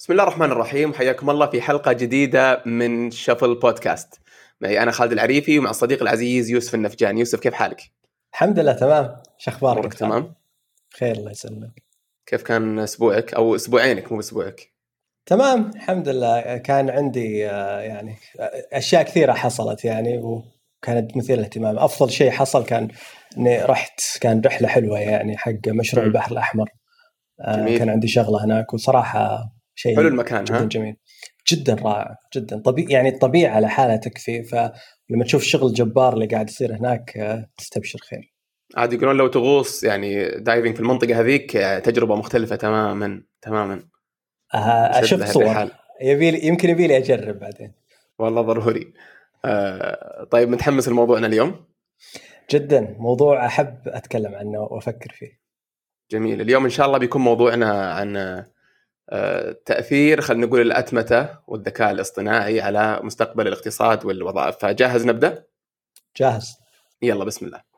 بسم الله الرحمن الرحيم حياكم الله في حلقة جديدة من شفل بودكاست معي أنا خالد العريفي ومع الصديق العزيز يوسف النفجان يوسف كيف حالك؟ الحمد لله تمام شو؟ أمورك تمام؟ خير الله يسلمك كيف كان أسبوعك أو أسبوعينك مو بأسبوعك؟ تمام الحمد لله كان عندي آه، يعني أشياء كثيرة حصلت يعني وكانت مثيره للاهتمام أفضل شيء حصل كان إني رحت كان رحلة حلوة يعني حق مشروع. البحر الأحمر آه، جميل. كان عندي شغلة هناك وصراحة شيء حلو المكان جدا ها؟ جميل. جدا رائع جدا. طبيعي يعني الطبيعه لحالها تكفي. فلما تشوف الشغل الجبار اللي قاعد يصير هناك آه، تستبشر خير. عاد يقولون لو تغوص يعني دايفنج في المنطقة هذيك آه، تجربة مختلفة تماما تماما. آه، شفت صور. يبي يمكن يبي لي أجرب بعدين. والله ضروري. آه طيب متحمس لموضوعنا اليوم؟ جدا. موضوع أحب أتكلم عنه وأفكر فيه. جميل. اليوم إن شاء الله بيكون موضوعنا عن تأثير خلينا نقول الأتمتة والذكاء الاصطناعي على مستقبل الاقتصاد والوظائف. فجاهز نبدأ؟ جاهز. يلا بسم الله.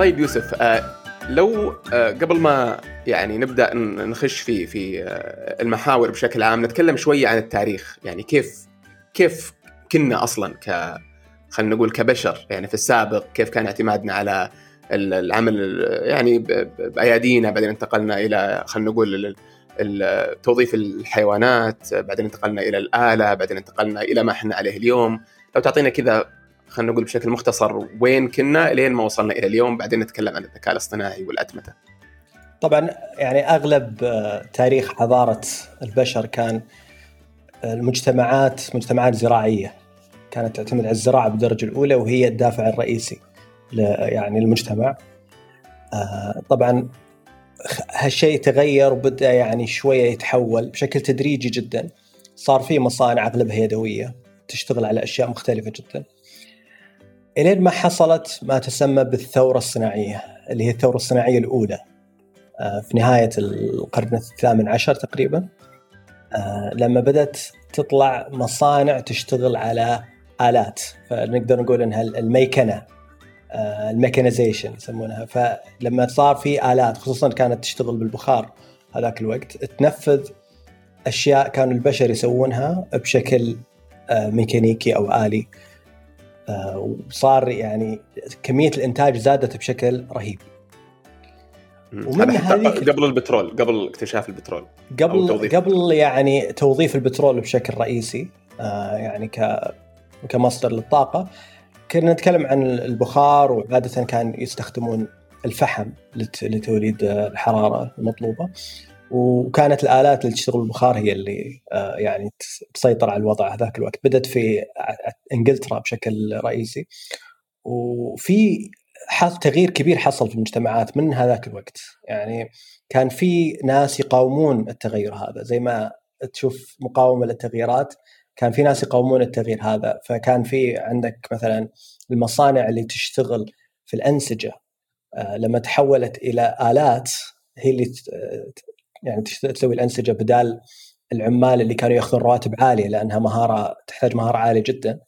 طيب يوسف آه، لو آه، قبل ما يعني نبدأ نخش في في آه، المحاور بشكل عام نتكلم شوية عن التاريخ. يعني كيف كيف كنا أصلا ك خلينا نقول كبشر؟ يعني في السابق كيف كان اعتمادنا على ال- العمل ال- يعني بأيادينا؟ بعدين انتقلنا إلى خلينا نقول توظيف الحيوانات بعدين انتقلنا إلى الآلة بعدين انتقلنا إلى ما إحنا عليه اليوم. لو تعطينا كذا خلينا نقول بشكل مختصر وين كنا لين ما وصلنا إلى اليوم بعدين نتكلم عن الذكاء الاصطناعي والأتمتة. طبعا يعني أغلب آه، تاريخ حضارة البشر كان المجتمعات مجتمعات زراعية. كانت تعتمد على الزراعة بالدرجة الأولى وهي الدافع الرئيسي يعني المجتمع آه، طبعا هالشيء تغير وبدأ يعني شوية يتحول بشكل تدريجي جدا. صار في مصانع أغلبها يدوية تشتغل على أشياء مختلفة جدا. إلين ما حصلت ما تسمى بالثورة الصناعية اللي هي الثورة الصناعية الأولى. آه، في نهاية القرن الثامن عشر تقريبا. آه، لما بدأت تطلع مصانع تشتغل على آلات. فنقدر نقول إنها الميكنة. الميكانيزيشن يسمونها. فلما صار في آلات خصوصا كانت تشتغل بالبخار هذاك الوقت تنفذ أشياء كانوا البشر يسوونها بشكل آه، ميكانيكي أو آلي. آه، وصار يعني كمية الإنتاج زادت بشكل رهيب. ومن هذيك- قبل البترول قبل اكتشاف البترول قبل توظيف. قبل يعني توظيف البترول بشكل رئيسي آه، يعني ك كمصدر للطاقة. كنا نتكلم عن البخار وعادة كان يستخدمون الفحم لت- لتوليد آه، الحرارة المطلوبة. وكانت الآلات اللي تشتغل بالبخار هي اللي آه، يعني تس- تسيطر على الوضع هذاك الوقت. بدأت في إنجلترا بشكل رئيسي. وفي تغيير كبير حصل في المجتمعات من هذاك الوقت. يعني كان في ناس يقاومون التغير هذا. زي ما تشوف مقاومة للتغييرات كان في ناس يقاومون التغيير هذا. فكان في عندك مثلا المصانع اللي تشتغل في الأنسجة آه، لما تحولت إلى آلات هي اللي يعني تسوي الأنسجة بدال العمال اللي كانوا يأخذون رواتب عالية لأنها مهارة تحتاج مهارة عالية جدا.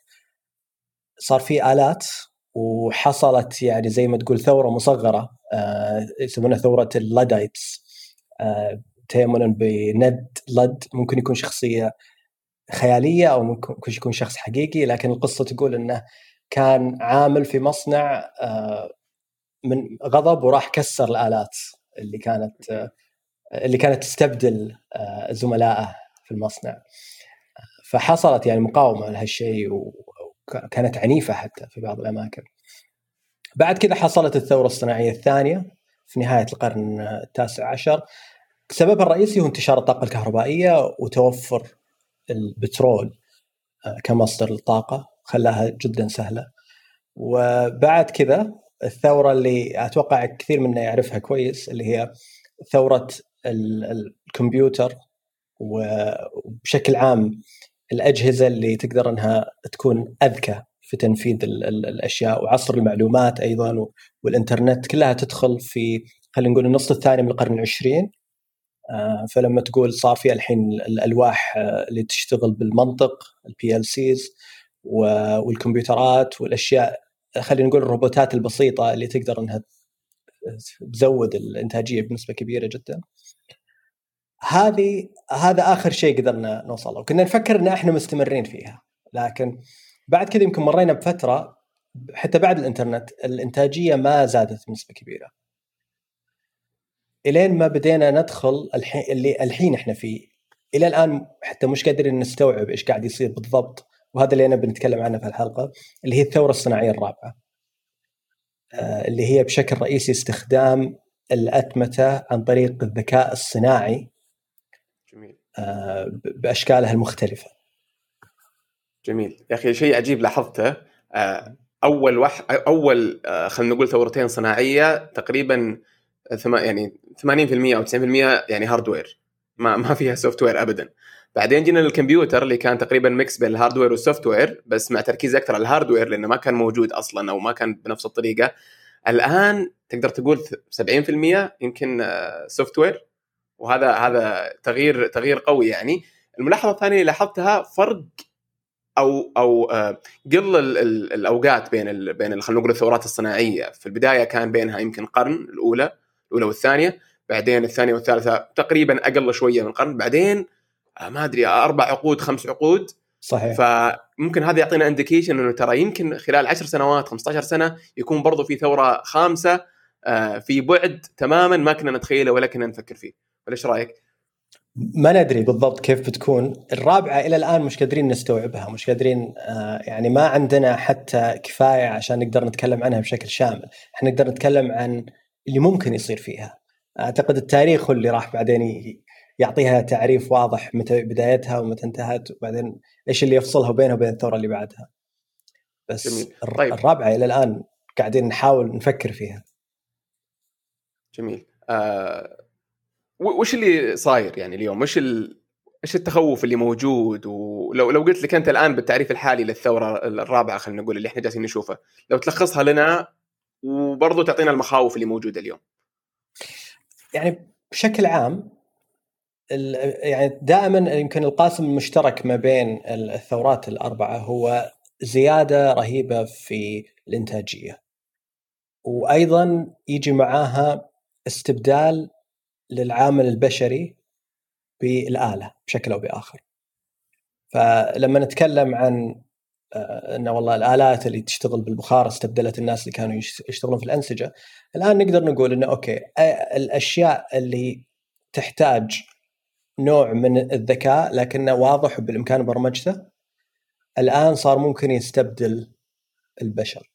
صار في آلات وحصلت يعني زي ما تقول ثورة مصغرة آه، يسمونها ثورة اللادايتس. آه، تيمنا بند لد ممكن يكون شخصية خيالية أو ممكن يكون شخص حقيقي لكن القصة تقول إنه كان عامل في مصنع آه، من غضب وراح كسر الآلات اللي كانت اللي كانت تستبدل آه، زملائه في المصنع فحصلت يعني مقاومة لهالشيء وكانت عنيفة حتى في بعض الأماكن. بعد كذا حصلت الثورة الصناعية الثانية في نهاية القرن التاسع عشر سببها الرئيسي هو انتشار الطاقة الكهربائية وتوفر البترول آه، كمصدر للطاقة خلاها جدا سهلة. وبعد كذا الثورة اللي أتوقع كثير منا يعرفها كويس اللي هي ثورة الكمبيوتر وبشكل عام الأجهزة اللي تقدر أنها تكون أذكى في تنفيذ ال ال الأشياء وعصر المعلومات أيضا والإنترنت كلها تدخل في خلينا نقول النص الثاني من القرن العشرين آه، فلما تقول صار في الحين الألواح آه، اللي تشتغل بالمنطق ال PLCs والكمبيوترات والأشياء خلينا نقول الروبوتات البسيطة اللي تقدر أنها تزود الإنتاجية بنسبة كبيرة جدا. هذه هذا آخر شيء قدرنا نوصل له، كنا نفكر إن إحنا مستمرين فيها، لكن بعد كذا يمكن مرينا بفترة حتى بعد الإنترنت الإنتاجية ما زادت بنسبة كبيرة. إلين ما بدينا ندخل الحين اللي الحين إحنا فيه إلى الآن حتى مش قادرين نستوعب إيش قاعد يصير بالضبط. وهذا اللي أنا بنتكلم عنه في الحلقة اللي هي الثورة الصناعية الرابعة. آه، اللي هي بشكل رئيسي استخدام الأتمتة عن طريق الذكاء الصناعي. جميل. آه، باشكالها المختلفة. جميل. يا أخي شيء عجيب لاحظته آه، أول وح... أول خلينا نقول ثورتين صناعية تقريبا يعني 80% أو 90% يعني hardware ما ما فيها software ابدا. بعدين جينا للكمبيوتر اللي كان تقريبا mix بين ال hardware وال software بس مع تركيز أكثر على ال hardware لأنه ما كان موجود أصلا أو ما كان بنفس الطريقة. الآن تقدر تقول 70% يمكن soft آه، ware وهذا هذا تغيير تغيير قوي يعني. الملاحظة الثانية اللي لاحظتها فرق أو أو آه، قل الأوقات بين بين خلينا نقول الثورات الصناعية. في البداية كان بينها يمكن قرن الأولى الأولى والثانية. بعدين الثانية والثالثة تقريبا أقل شوية من قرن. بعدين آه، ما أدري أربع عقود خمس عقود. صحيح. فممكن هذا يعطينا indication إنه ترى يمكن خلال 10 سنوات 15 سنة يكون برضو في ثورة خامسة آه، في بعد تماما ما كنا نتخيله ولا كنا نفكر فيه. ولا إيش رأيك؟ ما ندري بالضبط كيف بتكون الرابعة إلى الآن مش قادرين نستوعبها مش قادرين آه، يعني ما عندنا حتى كفاية عشان نقدر نتكلم عنها بشكل شامل إحنا نقدر نتكلم عن اللي ممكن يصير فيها أعتقد التاريخ هو اللي راح بعدين يعطيها تعريف واضح متى بدايتها ومتى انتهت وبعدين إيش اللي يفصلها بينها وبين الثورة اللي بعدها بس جميل. طيب. الرابعة إلى الآن قاعدين نحاول نفكر فيها جميل آه وش اللي صاير يعني اليوم؟ وش ال... إيش التخوف اللي موجود؟ ولو لو قلت لك أنت الآن بالتعريف الحالي للثورة الرابعة خلينا نقول اللي إحنا جالسين نشوفها لو تلخصها لنا وبرضه تعطينا المخاوف اللي موجودة اليوم. يعني بشكل عام يعني دائما يمكن القاسم المشترك ما بين الثورات الأربعة هو زيادة رهيبة في الإنتاجية. وأيضا يجي معاها استبدال للعامل البشري بالآلة بشكل أو بآخر. فلما نتكلم عن آه، انه والله الآلات اللي تشتغل بالبخار استبدلت الناس اللي كانوا يشتغلون في الأنسجة الآن نقدر نقول إنه أوكي الأشياء اللي تحتاج نوع من الذكاء لكنه واضح وبالامكان برمجته الآن صار ممكن يستبدل البشر.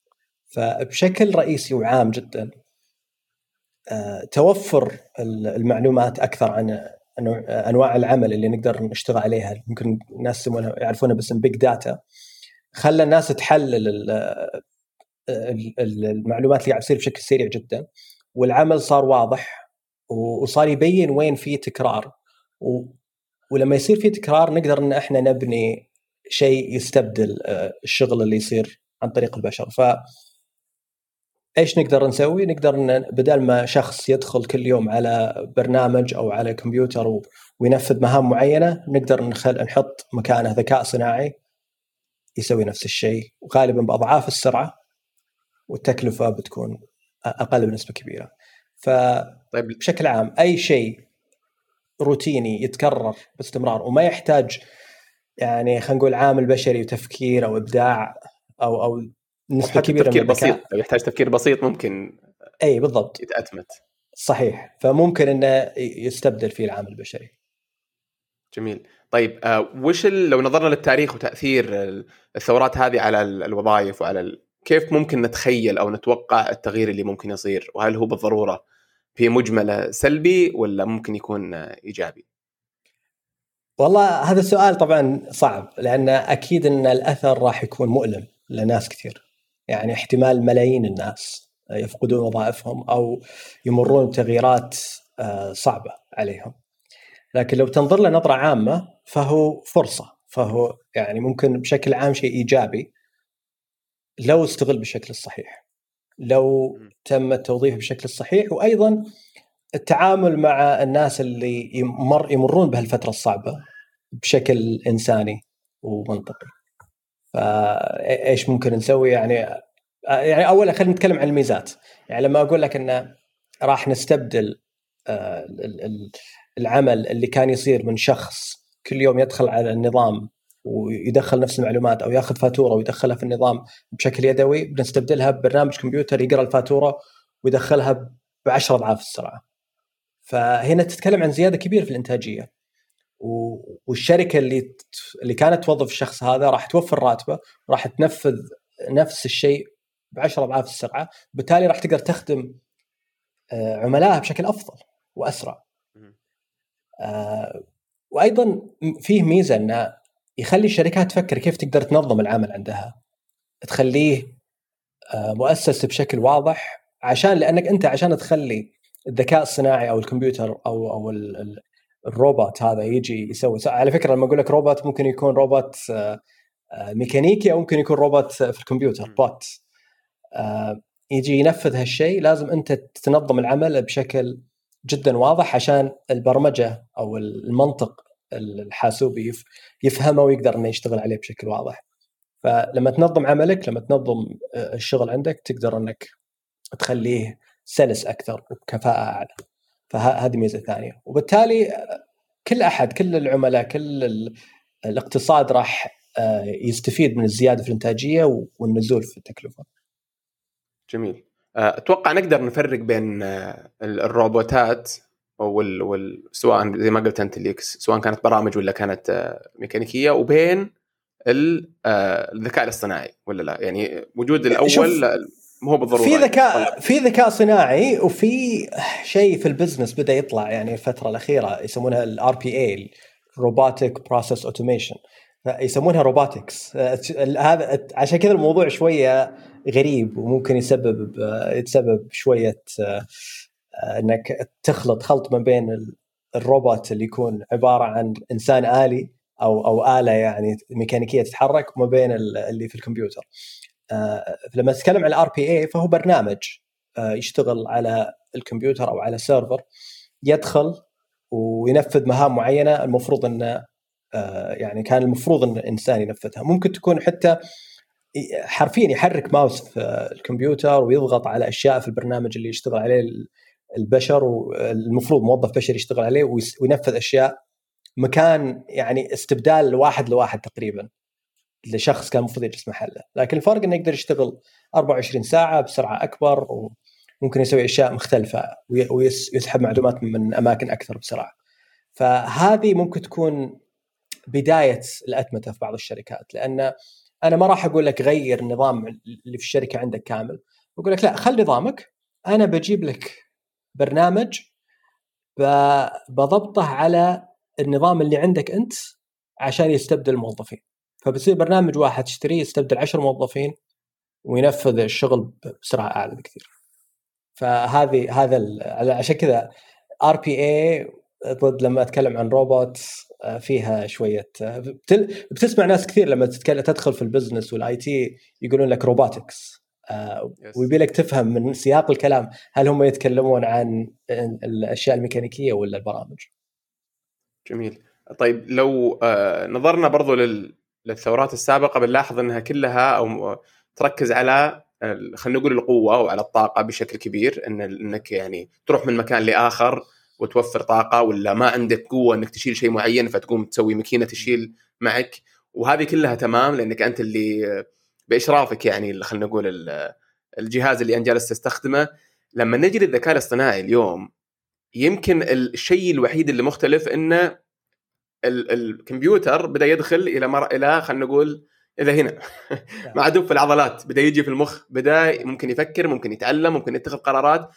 فبشكل رئيسي وعام جدا توفر المعلومات أكثر عن أنواع العمل اللي نقدر نشتغل عليها. ممكن الناس يسمونها يعرفونها باسم بيج داتا خلى الناس تحلل المعلومات اللي قاعد تصير بشكل سريع جدا. والعمل صار واضح وصار يبين وين في تكرار. ولما يصير في تكرار نقدر إن إحنا نبني شيء يستبدل آه، الشغل اللي يصير عن طريق البشر. ف إيش نقدر نسوي؟ نقدر إن بدل ما شخص يدخل كل يوم على برنامج أو على كمبيوتر. وينفذ مهام معينة نقدر نخل... نحط مكانه ذكاء صناعي يسوي نفس الشيء وغالبا بأضعاف السرعة والتكلفة بتكون أقل بنسبة كبيرة. ف طيب بشكل عام أي شيء روتيني يتكرر باستمرار وما يحتاج يعني خلينا نقول عامل بشري وتفكير أو إبداع أو أو نسبة كبيرة تفكير من بسيط لو يحتاج تفكير بسيط ممكن إي بالضبط. يتأتمت. صحيح. فممكن إنه يستبدل فيه العامل البشري. جميل. طيب آه وش لو نظرنا للتاريخ وتأثير الثورات هذه على الوظائف وعلى ال... كيف ممكن نتخيل أو نتوقع التغيير اللي ممكن يصير؟ وهل هو بالضرورة في مجمله سلبي ولا ممكن يكون إيجابي؟ والله هذا السؤال طبعا صعب لأن أكيد إن الأثر راح يكون مؤلم لناس كثير. يعني احتمال ملايين الناس يفقدون وظائفهم أو يمرون بتغييرات آه، صعبة عليهم. لكن لو تنظر له نظرة عامة فهو فرصة فهو يعني ممكن بشكل عام شيء إيجابي لو استغل بالشكل الصحيح. لو تم التوظيف بالشكل الصحيح وأيضا التعامل مع الناس اللي يمر يمرون بهالفترة الصعبة بشكل إنساني ومنطقي. فايش ممكن نسوي يعني يعني أولا خلينا نتكلم عن الميزات، يعني لما أقول لك انه راح نستبدل آه، العمل اللي كان يصير من شخص كل يوم يدخل على النظام ويدخل نفس المعلومات أو ياخذ فاتورة ويدخلها في النظام بشكل يدوي بنستبدلها ببرنامج كمبيوتر يقرأ الفاتورة ويدخلها ب 10 أضعاف السرعة. فهنا تتكلم عن زيادة كبيرة في الإنتاجية. والشركة اللي اللي كانت توظف الشخص هذا راح توفر راتبه راح تنفذ نفس الشيء ب 10 أضعاف السرعة، بالتالي راح تقدر تخدم آه، عملائها بشكل أفضل وأسرع. آه، وأيضا فيه ميزة إنه يخلي الشركات تفكر كيف تقدر تنظم العمل عندها تخليه آه، مؤسس بشكل واضح عشان لأنك أنت عشان تخلي الذكاء الصناعي أو الكمبيوتر أو أو الروبوت هذا يجي يسوي على فكرة لما أقول لك روبوت ممكن يكون روبوت آه، آه، ميكانيكي أو ممكن يكون روبوت في الكمبيوتر bot يجي ينفذ هالشيء لازم أنت تنظم العمل بشكل جدا واضح عشان البرمجة أو المنطق الحاسوبي يفهمه ويقدر إنه يشتغل عليه بشكل واضح. فلما تنظم عملك لما تنظم آه، الشغل عندك تقدر إنك تخليه سلس أكثر وبكفاءه أعلى. فهذه ميزة ثانية وبالتالي آه، كل أحد كل العملاء كل الاقتصاد راح آه، يستفيد من الزيادة في الإنتاجية والنزول في التكلفة. جميل. أتوقع نقدر نفرق بين الروبوتات وال, وال سواء زي ما قلت أنت اللي سواء كانت برامج ولا كانت آه، ميكانيكية وبين آه، الذكاء الاصطناعي ولا لا يعني وجود الأول مو بالضرورة في ذكاء في ذكاء صناعي وفي شيء في ال business بدأ يطلع يعني الفترة الأخيرة يسمونها ال RPA robotic process automation يسمونها robotics آه، هذا عشان كذا الموضوع شوية غريب وممكن يسبب يتسبب شوية إنك تخلط خلط ما بين الروبوت اللي يكون عبارة عن إنسان آلي أو أو آلة يعني ميكانيكية تتحرك وما بين اللي في الكمبيوتر. آه، لما تتكلم عن ال RPA فهو برنامج آه، يشتغل على الكمبيوتر أو على server يدخل وينفذ مهام معينة المفروض إنه آه، يعني كان المفروض إن الانسان ينفذها. ممكن تكون حتى حرفيا يحرك ماوس في الكمبيوتر ويضغط على أشياء في البرنامج اللي يشتغل عليه البشر والمفروض موظف بشري يشتغل عليه وينفذ أشياء مكان يعني استبدال واحد لواحد تقريبا. لشخص كان المفروض يجلس محله. لكن الفرق إنه يقدر يشتغل 24 ساعة بسرعة أكبر وممكن يسوي أشياء مختلفة ويسحب معلومات من أماكن أكثر بسرعة. فهذه ممكن تكون بداية الأتمتة في بعض الشركات. لأن أنا ما راح أقول لك غير النظام اللي في الشركة عندك كامل. بقول لك لا خل نظامك. أنا بجيب لك برنامج بضبطه على النظام اللي عندك أنت عشان يستبدل الموظفين. فبصير برنامج واحد تشتريه يستبدل 10 موظفين وينفذ الشغل بسرعة أعلى بكثير. فهذه هذا عشان كذا RPA ضد لما أتكلم عن روبوت آه، فيها شوية آه، بتسمع ناس كثير لما تتكلم تدخل في ال business وال IT يقولون لك robotics آه، ويبي لك تفهم من سياق الكلام هل هم يتكلمون عن الأشياء الميكانيكية ولا البرامج. جميل. طيب لو نظرنا برضو للثورات السابقة بنلاحظ إنها كلها أو تركز على خلينا نقول القوة وعلى الطاقة بشكل كبير. إن إنك يعني تروح من مكان لآخر وتوفر طاقة ولا ما عندك قوة إنك تشيل شيء معين فتقوم تسوي ماكينة تشيل معك. وهذه كلها تمام لأنك أنت اللي بإشرافك يعني خلينا نقول الجهاز اللي انت جالس تستخدمه. لما نجي للذكاء الاصطناعي اليوم يمكن الشيء الوحيد اللي مختلف إنه الكمبيوتر بدأ يدخل إلى مر... إلى خلينا نقول إلى هنا. مع دب في العضلات. بدأ يجي في المخ بدأ ممكن يفكر ممكن يتعلم ممكن يتخذ قرارات.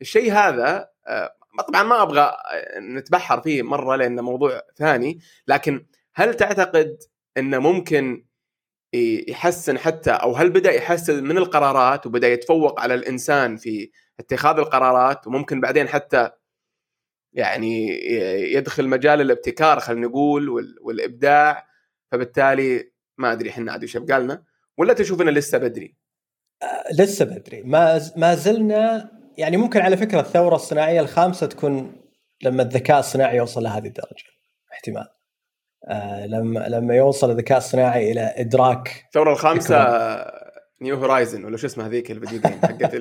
الشيء هذا آه، طبعا ما أبغى نتبحر فيه مرة لأنه موضوع ثاني لكن هل تعتقد إنه ممكن يحسن حتى أو هل بدأ يحسن من القرارات وبدأ يتفوق على الإنسان في اتخاذ القرارات وممكن بعدين حتى يعني يدخل مجال الابتكار خلينا نقول والإبداع فبالتالي ما أدري إحنا عاد إيش يبقى لنا ولا تشوف إنه لسه بدري؟ آه، لسه بدري. ما ما زلنا يعني ممكن على فكرة الثورة الصناعية الخامسة تكون لما الذكاء الصناعي يوصل لهذه الدرجة احتمال. آه لما لما يوصل الذكاء الصناعي إلى إدراك الثورة الخامسة نيو هورايزن ولا شو اسمها هذيك الفيديو جيم حقت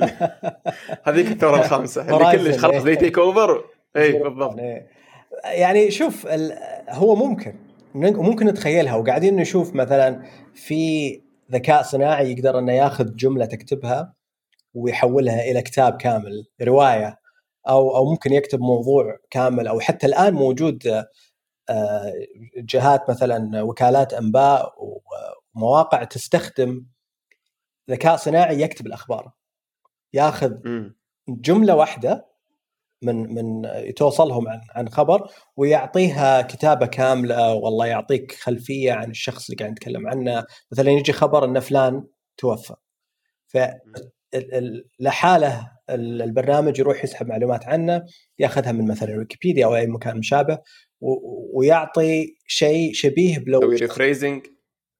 هذيك الثورة الخامسة اللي كلش خلاص زي تيك اوفر اي بالضبط. يعني, يعني شوف هو ممكن ممكن نتخيلها وقاعدين نشوف مثلا في ذكاء صناعي يقدر إنه ياخذ جملة تكتبها ويحولها إلى كتاب كامل رواية أو أو ممكن يكتب موضوع كامل أو حتى الآن موجود آه، جهات مثلا وكالات أنباء ومواقع تستخدم ذكاء صناعي يكتب الأخبار ياخذ جملة واحدة من من توصلهم عن عن خبر ويعطيها كتابة كاملة والله يعطيك خلفية عن الشخص اللي قاعد نتكلم عنه. مثلا يجي خبر إن فلان توفى. ف لحاله البرنامج يروح يسحب معلومات عنه ياخذها من مثلا ويكيبيديا أو أي مكان مشابه ويعطي شيء شبيه بلو rephrasing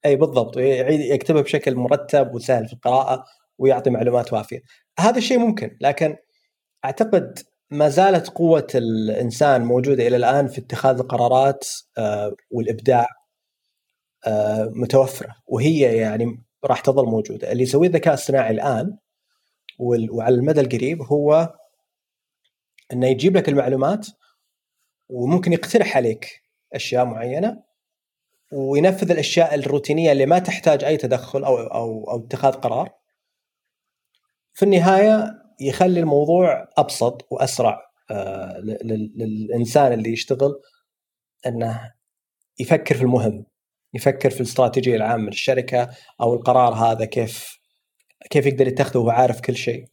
إي بالضبط يعيد يكتبها بشكل مرتب وسهل في القراءة ويعطي معلومات وافية. هذا الشيء ممكن لكن أعتقد ما زالت قوة الإنسان موجودة إلى الآن في اتخاذ القرارات آه، والإبداع آه، متوفرة وهي يعني راح تظل موجودة. اللي يسويه الذكاء الصناعي الآن وعلى المدى القريب هو إنه يجيب لك المعلومات وممكن يقترح عليك أشياء معينة وينفذ الأشياء الروتينية اللي ما تحتاج أي تدخل أو أو أو اتخاذ قرار. في النهاية يخلي الموضوع أبسط وأسرع آه، للإنسان اللي يشتغل إنه يفكر في المهم يفكر في الاستراتيجية العامة للشركه أو القرار هذا كيف كيف يقدر يتخذه وهو عارف كل شيء.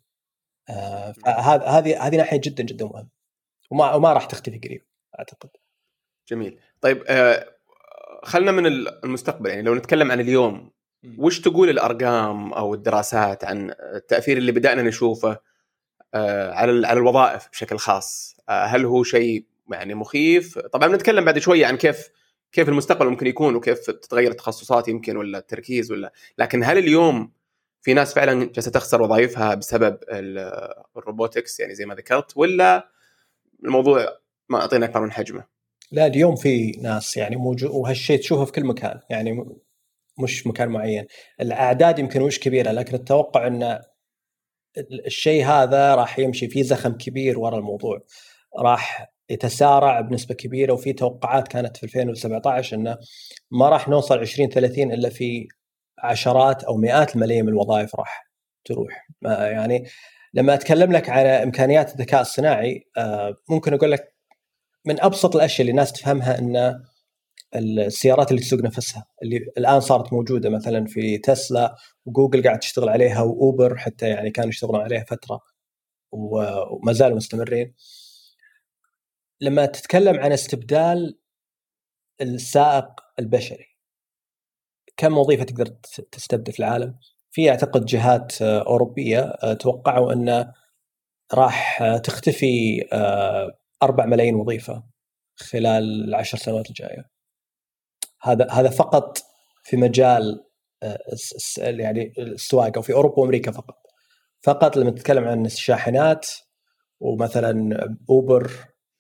آه، فهذه هذه هذه ناحية جدا جدا مهمة. وما وما راح تختفي قريب أعتقد. جميل. طيب آه خلنا من المستقبل يعني لو نتكلم عن اليوم وش تقول الأرقام أو الدراسات عن التأثير اللي بدأنا نشوفه؟ على على الوظائف بشكل خاص. آه هل هو شيء يعني مخيف؟ طبعا بنتكلم بعد شوية عن كيف كيف المستقبل ممكن يكون وكيف تتغير التخصصات يمكن ولا التركيز ولا لكن هل اليوم في ناس فعلا جالسة تخسر وظائفها بسبب الروبوتكس يعني زي ما ذكرت ولا الموضوع ما اعطينا اكبر من حجمه؟ لا اليوم في ناس يعني موجود وهالشيء تشوفه في كل مكان يعني مش مكان معين. الأعداد يمكن مش كبيرة لكن التوقع إن الشيء هذا راح يمشي في زخم كبير وراء الموضوع. راح يتسارع بنسبة كبيرة وفي توقعات كانت في 2017 إنه ما راح نوصل 2030 إلا في عشرات أو مئات الملايين من الوظائف راح تروح. يعني لما أتكلم لك على إمكانيات الذكاء الصناعي آه، ممكن أقول لك من أبسط الأشياء اللي الناس تفهمها ان السيارات اللي تسوق نفسها اللي الآن صارت موجودة مثلا في تسلا وجوجل قاعد تشتغل عليها وأوبر حتى يعني كانوا يشتغلون عليها فترة وما زالوا مستمرين لما تتكلم عن استبدال السائق البشري كم وظيفة تقدر تستبدل في العالم؟ في أعتقد جهات أوروبية توقعوا انه راح تختفي 4 ملايين وظيفة خلال العشر سنوات الجاية هذا هذا فقط في مجال آه، يعني السواقه وفي أوروبا وأمريكا فقط. فقط لما تتكلم عن الشاحنات ومثلا أوبر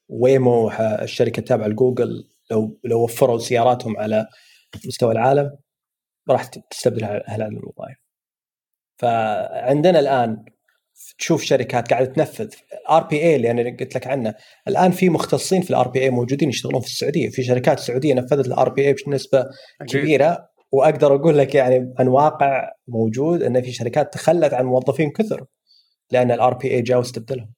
ويمو الشركة التابعه لجوجل لو لو وفروا سياراتهم على مستوى العالم راح تستبدل هالعدد من الوظائف. فعندنا الآن تشوف شركات قاعدة تنفذ. RPA اللي أنا قلت لك عنه. الآن في مختصين في ال RPA موجودين يشتغلون في السعودية. في شركات سعودية نفذت ال RPA بنسبة كبيرة. وأقدر أقول لك يعني عن واقع موجود إن في شركات تخلت عن موظفين كثر لأن ال RPA جاء واستبدلهم.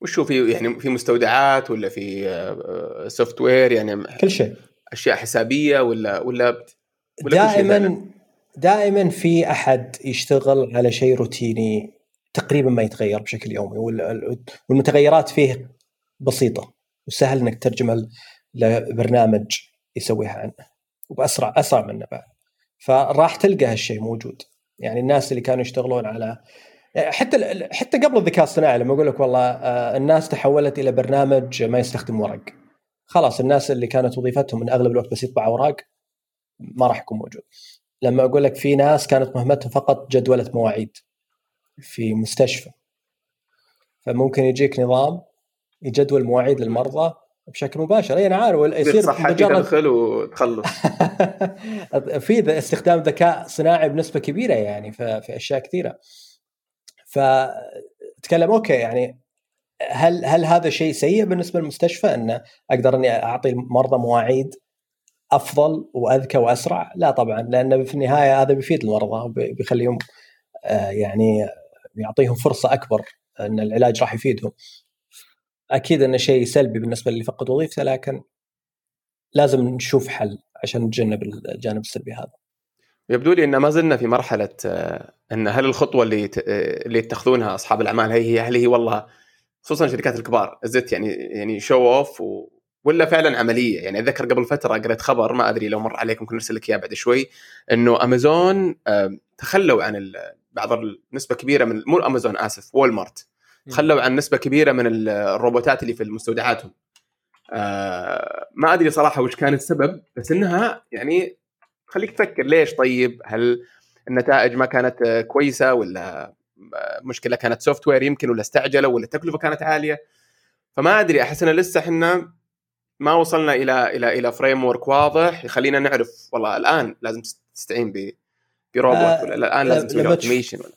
وش في يعني في مستودعات ولا في software يعني كل شيء. أشياء حسابية ولا ولا, ولا دائما دائما في أحد يشتغل على شيء روتيني تقريبا ما يتغير بشكل يومي والمتغيرات فيه بسيطة وسهل إنك تترجمها لبرنامج يسويها عنه وباسرع أسرع منه بعد. فراح تلقى هالشيء موجود. يعني الناس اللي كانوا يشتغلون على حتى حتى قبل الذكاء الصناعي لما أقول لك والله آه، الناس تحولت إلى برنامج ما يستخدم ورق. خلاص الناس اللي كانت وظيفتهم من أغلب الوقت بس يطبع اوراق ما راح يكون موجود. لما أقول لك في ناس كانت مهمتهم فقط جدولة مواعيد. في مستشفى. فممكن يجيك نظام يجدول مواعيد للمرضى بشكل مباشر. أي أنا عارف يصير مجرد تدخل وتخلص. في استخدام ذكاء صناعي بنسبة كبيرة يعني في, في أشياء كثيرة. فتكلم أوكي يعني هل هل هذا شيء سيء بالنسبة للمستشفى؟ أن أقدر أني أعطي المرضى مواعيد أفضل وأذكى وأسرع؟ لا طبعا لأن في النهاية هذا بيفيد المرضى وبيخليهم آه، يعني يعطيهم فرصة أكبر أن العلاج راح يفيدهم. أكيد انه شيء سلبي بالنسبة للي فقد وظيفته لكن لازم نشوف حل عشان نتجنب الجانب السلبي هذا. يبدو لي إن ما زلنا في مرحلة آه، إن هل الخطوة اللي آه، اللي يتخذونها أصحاب الأعمال هي هل هي والله خصوصا الشركات الكبار زت يعني يعني show off و... ولا فعلا عملية يعني أتذكر قبل فترة قريت خبر ما أدري لو مر عليكم ممكن أرسل لك إياه بعد شوي إنه امازون تخلوا عن بعض النسبة كبيرة من مو امازون آسف وول مارت تخلوا عن نسبة كبيرة من الروبوتات اللي في مستودعاتهم. آه ما أدري صراحة وش كان السبب بس إنها يعني تخليك تفكر ليش طيب؟ هل النتائج ما كانت كويسة ولا مشكلة كانت software يمكن ولا استعجلوا ولا التكلفة كانت عالية؟ فما أدري أحس إن لسه إحنا ما وصلنا إلى إلى إلى framework واضح يخلينا نعرف والله الآن لازم تستعين بروبوت آه ولا الآن لازم تسوي automation ولا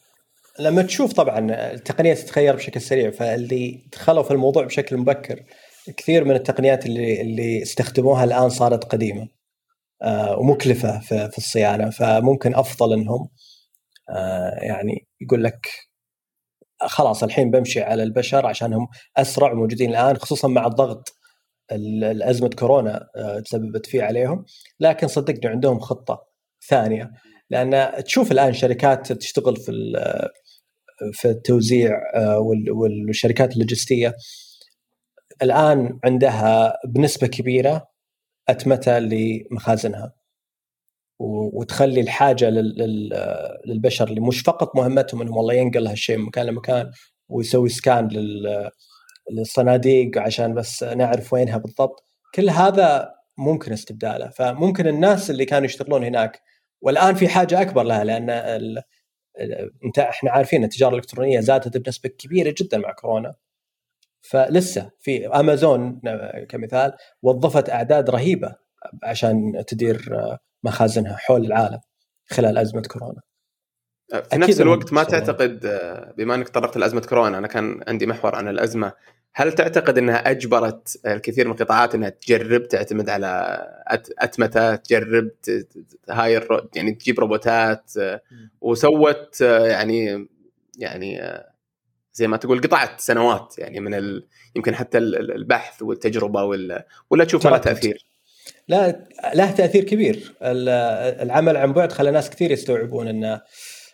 لما تشوف طبعا التقنية تتغير بشكل سريع فاللي دخلوا في الموضوع بشكل مبكر كثير من التقنيات اللي اللي استخدموها الآن صارت قديمة آه ومكلفة في, في الصيانة فممكن أفضل إنهم آه يعني يقول لك خلاص الحين بمشي على البشر عشانهم أسرع وموجودين الآن خصوصا مع الضغط الأزمة كورونا آه، تسببت فيه عليهم. لكن صدقني عندهم خطة ثانية. لأن تشوف الآن شركات تشتغل في في التوزيع آه، والشركات اللوجستية الآن عندها بنسبة كبيرة أتمتة لمخازنها. وتخلي الحاجة للبشر اللي مش فقط مهمتهم إنهم والله ينقل هالشيء من مكان لمكان ويسوي سكان للصناديق عشان بس نعرف وينها بالضبط. كل هذا ممكن استبداله. فممكن الناس اللي كانوا يشتغلون هناك والآن في حاجة أكبر لها لأن ال... أنت إحنا عارفين التجارة الإلكترونية زادت بنسبة كبيرة جدا مع كورونا فلسه في أمازون كمثال وظفت أعداد رهيبة عشان تدير مخازنها حول العالم خلال أزمة كورونا. في نفس الوقت ما تعتقد بما إنك تطرقت لازمه كورونا أنا كان عندي محور عن الأزمة. هل تعتقد إنها أجبرت الكثير من القطاعات إنها تجرب تعتمد على أتمتة تجرب هاي يعني تجيب روبوتات؟ وسوت يعني يعني زي ما تقول قطعت سنوات يعني من ال... يمكن حتى البحث والتجربة ولا ولا تشوف لها تأثير؟ لا له تأثير كبير. العمل عن بعد خلى ناس كثير يستوعبون إنه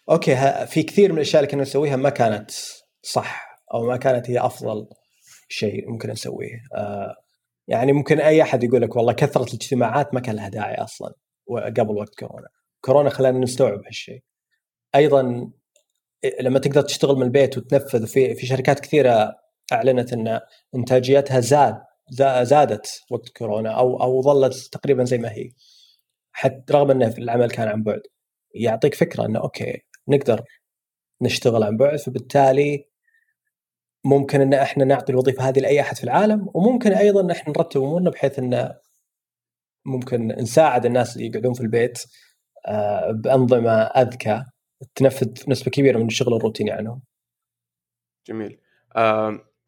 أوكي في كثير من الأشياء اللي كنا نسويها ما كانت صح أو ما كانت هي أفضل شيء ممكن نسويه. آه يعني ممكن أي أحد يقول لك والله كثرة الاجتماعات ما كان لها داعي أصلا قبل وقت كورونا. كورونا خلانا نستوعب هالشيء. أيضا لما تقدر تشتغل من البيت وتنفذ في في شركات كثيرة أعلنت إن إنتاجيتها زاد زادت وقت كورونا أو أو ظلت تقريبا زي ما هي. حتى رغم إنه العمل كان عن بعد. يعطيك فكرة إنه أوكي نقدر نشتغل عن بعد فبالتالي ممكن إن إحنا نعطي الوظيفة هذه لأي أحد في العالم وممكن أيضا إن إحنا نرتب أمورنا بحيث إن ممكن نساعد الناس اللي يقعدون في البيت آه، بأنظمة أذكى تنفذ نسبة كبيرة من الشغل الروتيني عنهم. جميل.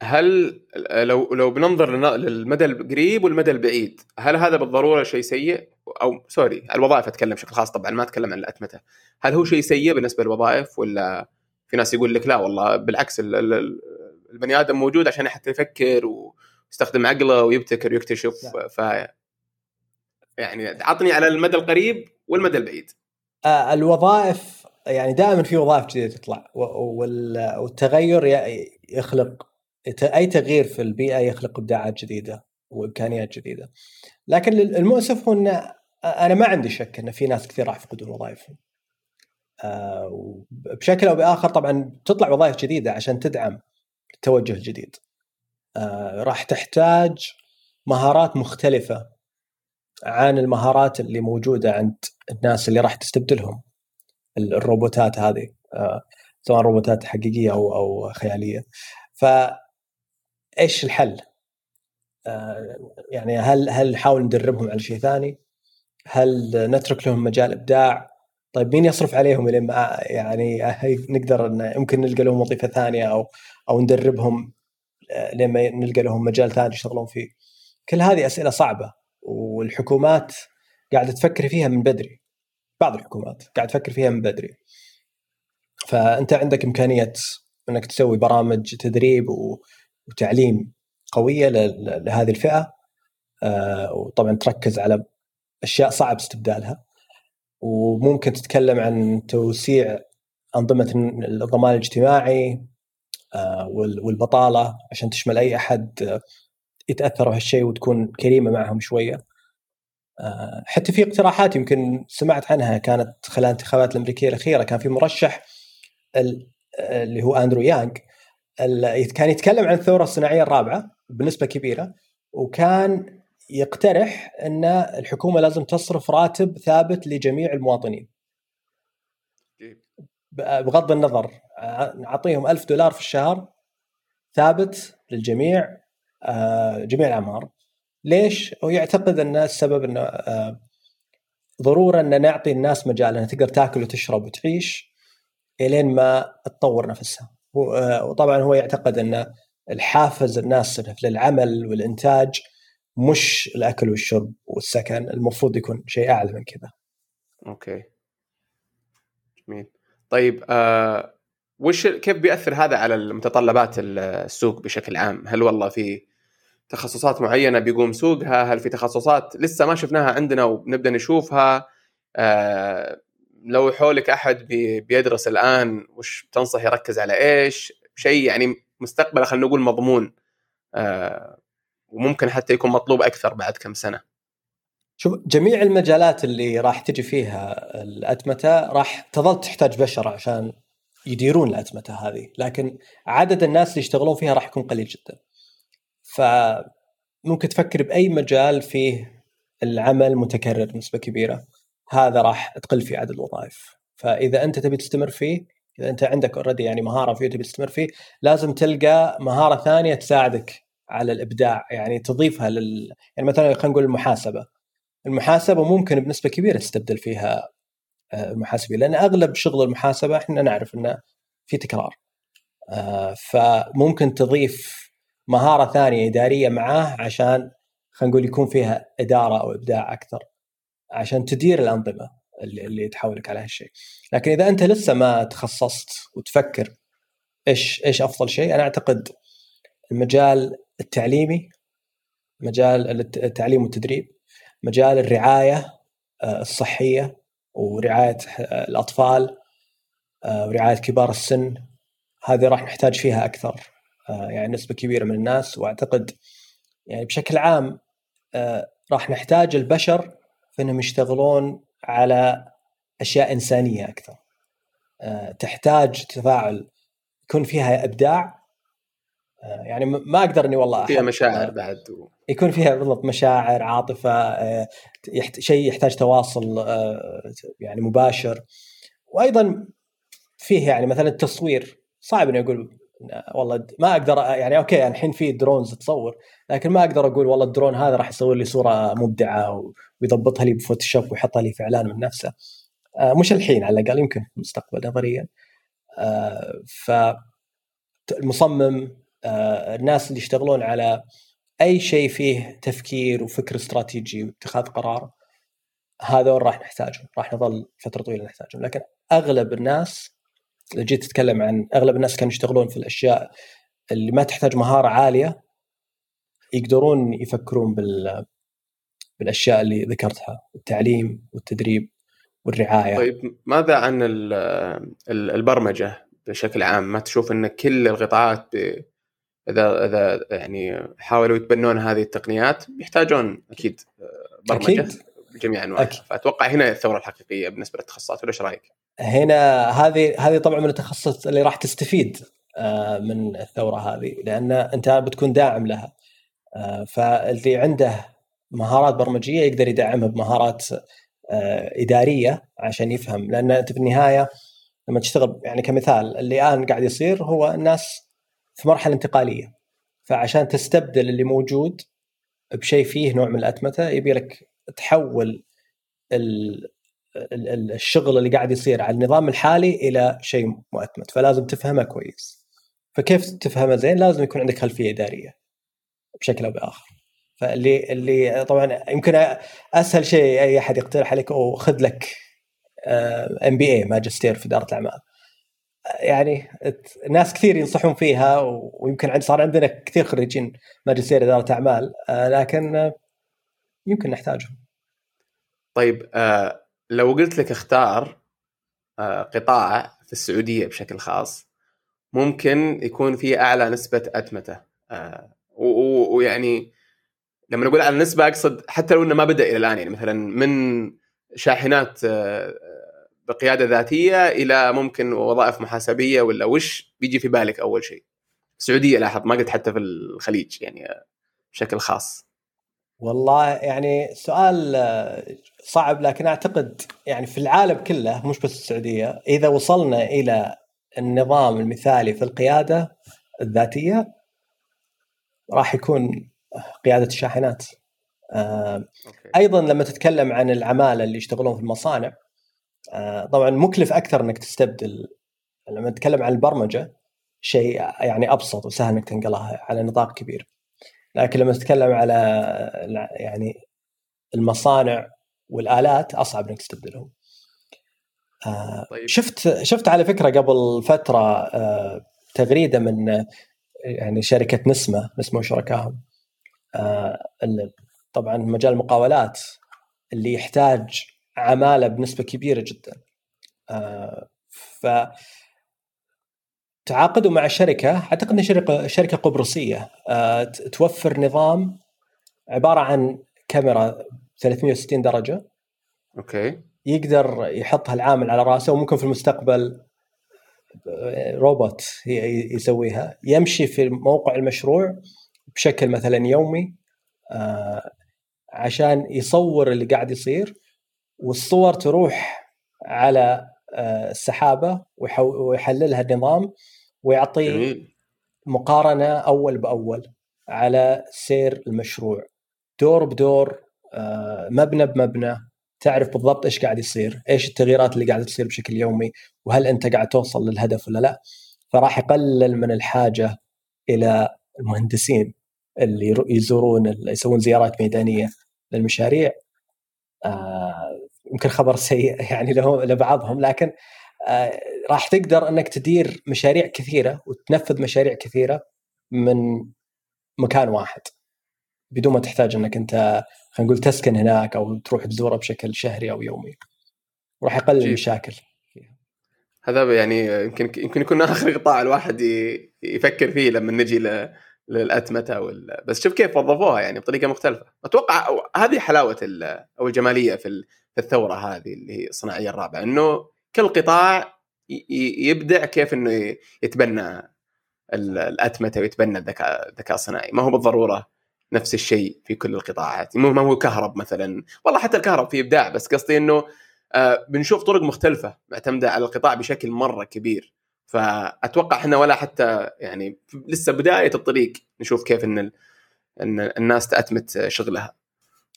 هل لو لو بننظر للمدى القريب والمدى البعيد، هل هذا بالضرورة شيء سيء؟ أو سوري الوظائف أتكلم بشكل خاص طبعا ما أتكلم عن الأتمتة. هل هو شيء سيء بالنسبة للوظائف ولا في ناس يقول لك لا والله بالعكس البني آدم موجود عشان حتى يفكر ويستخدم عقله ويبتكر ويكتشف ف يعني عطني على المدى القريب والمدى البعيد آه الوظائف يعني دائما في وظائف جديدة تطلع والتغير يخلق أي تغيير في البيئة يخلق إبداعات جديدة وإمكانيات جديدة. لكن المؤسف هو إن أنا ما عندي شك إن في ناس كثير راح يفقدون وظائفهم. آه بشكل أو بآخر طبعا تطلع وظائف جديدة عشان تدعم التوجه الجديد آه راح تحتاج مهارات مختلفة عن المهارات اللي موجودة عند الناس اللي راح تستبدلهم. الروبوتات هذه آه سواء روبوتات حقيقية أو أو خيالية. ف إيش الحل؟ آه، يعني هل هل نحاول ندربهم على شيء ثاني؟ هل نترك لهم مجال إبداع؟ طيب مين يصرف عليهم لين يعني نقدر يمكن نلقى لهم وظيفة ثانية أو أو ندربهم آه، لين ما نلقى لهم مجال ثاني يشتغلون فيه. كل هذه أسئلة صعبة والحكومات قاعدة تفكر فيها من بدري. بعض الحكومات قاعدة تفكر فيها من بدري. فأنت عندك إمكانية إنك تسوي برامج تدريب وتعليم قوية لهذه الفئة آه، وطبعا تركز على أشياء صعب استبدالها وممكن تتكلم عن توسيع أنظمة الضمان الاجتماعي آه، والبطالة عشان تشمل أي أحد يتأثر بهالشيء وتكون كريمة معهم شوية. آه، حتى في اقتراحات يمكن سمعت عنها كانت خلال الانتخابات الأمريكية الأخيرة كان في مرشح اللي هو أندرو يانغ كان يتكلم عن الثورة الصناعية الرابعة بنسبة كبيرة وكان يقترح إن الحكومة لازم تصرف راتب ثابت لجميع المواطنين. بغض النظر نعطيهم ألف دولار في الشهر ثابت للجميع آه، جميع الأعمار. ليش؟ هو يعتقد إن السبب إنه آه، ضرورة إن نعطي الناس مجال إنها تقدر تاكل وتشرب وتعيش إلين ما تطور نفسها. آه، وطبعا هو يعتقد أن الحافز الناس للعمل والإنتاج مش الأكل والشرب والسكن المفروض يكون شيء أعلى من كذا. أوكي. جميل. طيب آه وش كيف بيأثر هذا على المتطلبات السوق بشكل عام؟ هل والله في تخصصات معينة بيقوم سوقها؟ هل في تخصصات لسه ما شفناها عندنا وبنبدأ نشوفها؟ آه لو حولك أحد بيدرس الآن وش تنصح يركز على إيش؟ شيء يعني مستقبله خلينا نقول مضمون آه وممكن حتى يكون مطلوب أكثر بعد كم سنة. شوف جميع المجالات اللي راح تجي فيها الأتمتة راح تظل تحتاج بشر عشان يديرون الأتمتة هذه، لكن عدد الناس اللي يشتغلون فيها راح يكون قليل جدا. فممكن تفكر بأي مجال فيه العمل متكرر بنسبة كبيرة هذا راح تقل فيه عدد الوظائف. فإذا أنت تبي تستمر فيه إذا أنت عندك اوريدي يعني مهارة فيه تبي تستمر فيه لازم تلقى مهارة ثانية تساعدك على الإبداع يعني تضيفها لل يعني مثلا خلينا نقول المحاسبة. المحاسبة ممكن بنسبة كبيرة تستبدل فيها آه، المحاسبين لأن أغلب شغل المحاسبة إحنا نعرف إنه في تكرار. آه، فممكن تضيف مهارة ثانية إدارية معاه عشان خلينا نقول يكون فيها إدارة أو إبداع أكثر. عشان تدير الأنظمة اللي, اللي تحولك على هالشيء. لكن إذا أنت لسه ما تخصصت وتفكر إيش إيش أفضل شيء أنا أعتقد المجال التعليمي مجال التعليم والتدريب مجال الرعاية آه، الصحية ورعاية آه، الأطفال آه، ورعاية كبار السن هذه راح نحتاج فيها أكثر يعني نسبة كبيرة من الناس. وأعتقد يعني بشكل عام راح نحتاج البشر في انهم يشتغلون على أشياء إنسانية أكثر. تحتاج تفاعل يكون فيها إبداع. آه، يعني ما أقدر إني والله فيها مشاعر بعد و... يكون فيها بالضبط مشاعر عاطفة آه، يحت... شيء يحتاج تواصل آه، يعني مباشر. وأيضا فيه يعني مثلا التصوير صعب اني أقول والله ما أقدر يعني okay يعني الحين في drones تصور. لكن ما أقدر أقول والله الدرون هذا راح يصور لي صورة مبدعة ويضبطها لي ب Photoshop ويحطها لي في إعلان من نفسه. مش الحين على الأقل يمكن في المستقبل نظريا. ف المصمم آه، الناس اللي يشتغلون على أي شيء فيه تفكير وفكر استراتيجي واتخاذ قرار هذول راح نحتاجهم راح نظل فترة طويلة نحتاجهم. لكن أغلب الناس إذا جيت تتكلم عن أغلب الناس كانوا يشتغلون في الأشياء اللي ما تحتاج مهارة عالية يقدرون يفكرون بال بالأشياء اللي ذكرتها التعليم والتدريب والرعاية. طيب ماذا عن البرمجة بشكل عام؟ ما تشوف إن كل القطاعات إذا إذا يعني حاولوا يتبنون هذه التقنيات يحتاجون أكيد آه، برمجة أكيد. بجميع أنواعها. فأتوقع هنا الثورة الحقيقية بالنسبة للتخصصات ولا إيش رأيك؟ هنا هذه هذه طبعا من التخصصات اللي راح تستفيد آه، من الثورة هذه لأن أنت بتكون داعم لها. فاللي عنده مهارات برمجية يقدر يدعمها بمهارات إدارية عشان يفهم. لأن أنت في النهاية لما تشتغل يعني كمثال اللي الآن قاعد يصير هو الناس في مرحلة انتقالية. فعشان تستبدل اللي موجود بشيء فيه نوع من الأتمتة يبي لك تحول الشغل اللي قاعد يصير على النظام الحالي إلى شيء مؤتمت فلازم تفهمه كويس. فكيف تفهمه زين؟ لازم يكون عندك خلفية إدارية. بشكل أو بآخر فاللي اللي طبعا يمكن أسهل شيء أي أحد يقترح عليك أو خذ لك ام بي اي ماجستير في إدارة الأعمال يعني ناس كثير ينصحون فيها ويمكن عند صار عندنا كثير خريجين ماجستير إدارة اعمال آه، لكن يمكن نحتاجهم. طيب آه، لو قلت لك اختار آه، قطاع في السعودية بشكل خاص ممكن يكون فيه أعلى نسبة أتمتة ويعني لما نقول على النسبة أقصد حتى لو إنه ما بدأ إلى الآن يعني مثلا من شاحنات بقيادة ذاتية إلى ممكن وظائف محاسبية ولا وش بيجي في بالك أول شيء؟ السعوديه لاحظ ما قلت حتى في الخليج يعني بشكل خاص. والله يعني سؤال صعب لكن أعتقد يعني في العالم كله مش بس السعودية إذا وصلنا إلى النظام المثالي في القيادة الذاتية راح يكون قيادة الشاحنات. أيضا لما تتكلم عن العمالة اللي يشتغلون في المصانع آه، طبعا مكلف أكثر إنك تستبدل لما نتكلم عن البرمجة شيء يعني أبسط وسهل إنك تنقلها على نطاق كبير لكن لما تتكلم على يعني المصانع والآلات أصعب إنك تستبدلهم آه، طيب. شفت شفت على فكرة قبل فترة آه، تغريدة من يعني شركة نسمة نسمة وشركائهم طبعا مجال المقاولات اللي يحتاج عمالة بنسبة كبيرة جدا. آه، ف تعاقدوا مع شركة أعتقد إنها شركة شركة قبرصية. آه، توفر نظام عبارة عن كاميرا 360 درجة. أوكي. يقدر يحطها العامل على رأسه وممكن في المستقبل آه، روبوت يسويها. يمشي في موقع المشروع بشكل مثلا يومي عشان يصور اللي قاعد يصير والصور تروح على آه، السحابة ويحللها النظام ويعطي مقارنة أول بأول على سير المشروع. دور بدور آه، مبنى بمبنى. تعرف بالضبط إيش قاعد يصير، إيش التغييرات اللي قاعدة تصير بشكل يومي، وهل أنت قاعد توصل للهدف ولا لا؟ فراح يقلل من الحاجة إلى المهندسين اللي يزورون يسوون زيارات ميدانية للمشاريع آه يمكن خبر سيء يعني لبعضهم لكن آه راح تقدر إنك تدير مشاريع كثيرة وتنفذ مشاريع كثيرة من مكان واحد بدون ما تحتاج إنك أنت خلينا نقول تسكن هناك أو تروح تزوره بشكل شهري أو يومي. راح يقلل المشاكل. هذا يعني يمكن يمكن يكون آخر قطاع الواحد يفكر فيه لما نجي للاتمته وال... بس شوف كيف وظفوها يعني بطريقة مختلفة. أتوقع هذه حلاوة أو الجمالية في في الثورة هذه اللي هي الصناعية الرابعة إنه كل قطاع يبدع كيف إنه يتبنى الاتمته ويتبنى الذكاء الذكاء الصناعي. ما هو بالضرورة نفس الشيء في كل القطاعات. ما هو كهرب مثلا. والله حتى الكهرب في إبداع بس قصدي إنه آه بنشوف طرق مختلفة معتمدة على القطاع بشكل مرة كبير. فأتوقع إحنا ولا حتى يعني لسه بداية الطريق نشوف كيف إن إن الناس تأتمت شغلها.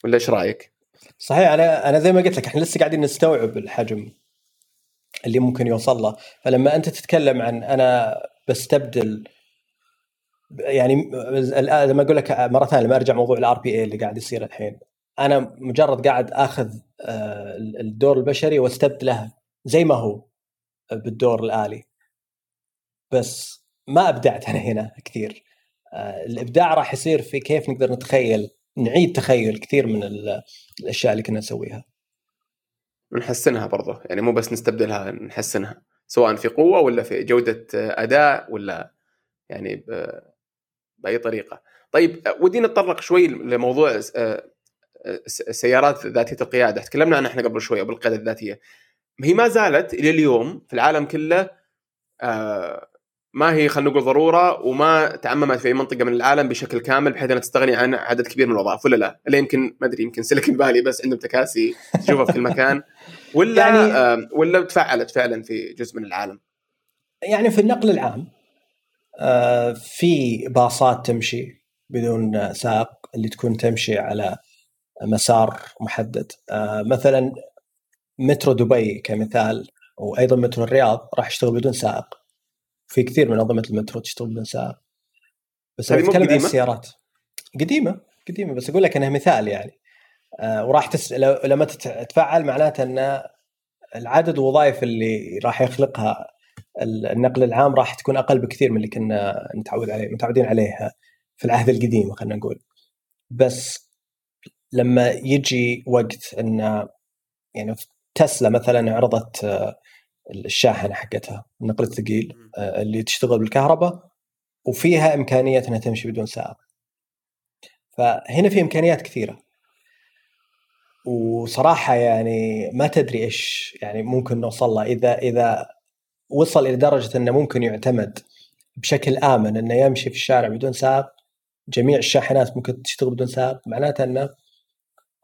ولا إيش رأيك؟ صحيح أنا أنا زي ما قلت لك إحنا لسه قاعدين نستوعب الحجم اللي ممكن يوصل له. فلما أنت تتكلم عن أنا بستبدل يعني لما أقول لك مرة ثانية لما أرجع موضوع ال RPA اللي قاعد يصير الحين أنا مجرد قاعد آخذ آه، الدور البشري واستبدله زي ما هو بالدور الآلي. بس ما أبدعت أنا هنا كثير. آه، الإبداع راح يصير في كيف نقدر نتخيل نعيد تخيل كثير من الأشياء اللي كنا نسويها. ونحسنها برضه يعني مو بس نستبدلها نحسنها. سواء في قوة ولا في جودة أداء ولا يعني بأي طريقة. طيب ودي نتطرق شوي لموضوع السيارات ذاتية القيادة. تكلمنا عنها إحنا قبل شوي بالقياده الذاتية. هي ما زالت إلى اليوم في العالم كله ما هي خلينا نقول ضرورة وما تعممت في أي منطقة من العالم بشكل كامل بحيث انها تستغني عن عدد كبير من الوظائف. ولا لا؟ اللي يمكن ما أدري يمكن سيليكون فالي بس عندهم تكاسي تشوفها في كل مكان. ولا يعني ولا تفعلت فعلا في جزء من العالم؟ يعني في النقل العام في باصات تمشي بدون سائق اللي تكون تمشي على مسار محدد. مثلا مترو دبي كمثال وأيضا مترو الرياض راح يشتغل بدون سائق. في كثير من أنظمة المترو تشتغل بدون سائق. بس أنا أتكلم عن السيارات. قديمة قديمة بس أقول لك إنها مثال يعني. آه وراح تس... لما تتفعل معناته إن العدد الوظائف اللي راح يخلقها النقل العام راح تكون أقل بكثير من اللي كنا نتعود عليه متعودين عليه في العهد القديم خلينا نقول بس لما يجي وقت إن يعني تسلا مثلا عرضت آه، الشاحنه حقتها النقل الثقيل آه، اللي تشتغل بالكهرباء وفيها إمكانية إنها تمشي بدون سائق. فهنا في إمكانيات كثيرة. وصراحة يعني ما تدري إيش يعني ممكن نوصل له اذا إذا وصل إلى درجة إنه ممكن يعتمد بشكل آمن إنه يمشي في الشارع بدون سائق جميع الشاحنات ممكن تشتغل بدون سائق معناته إنه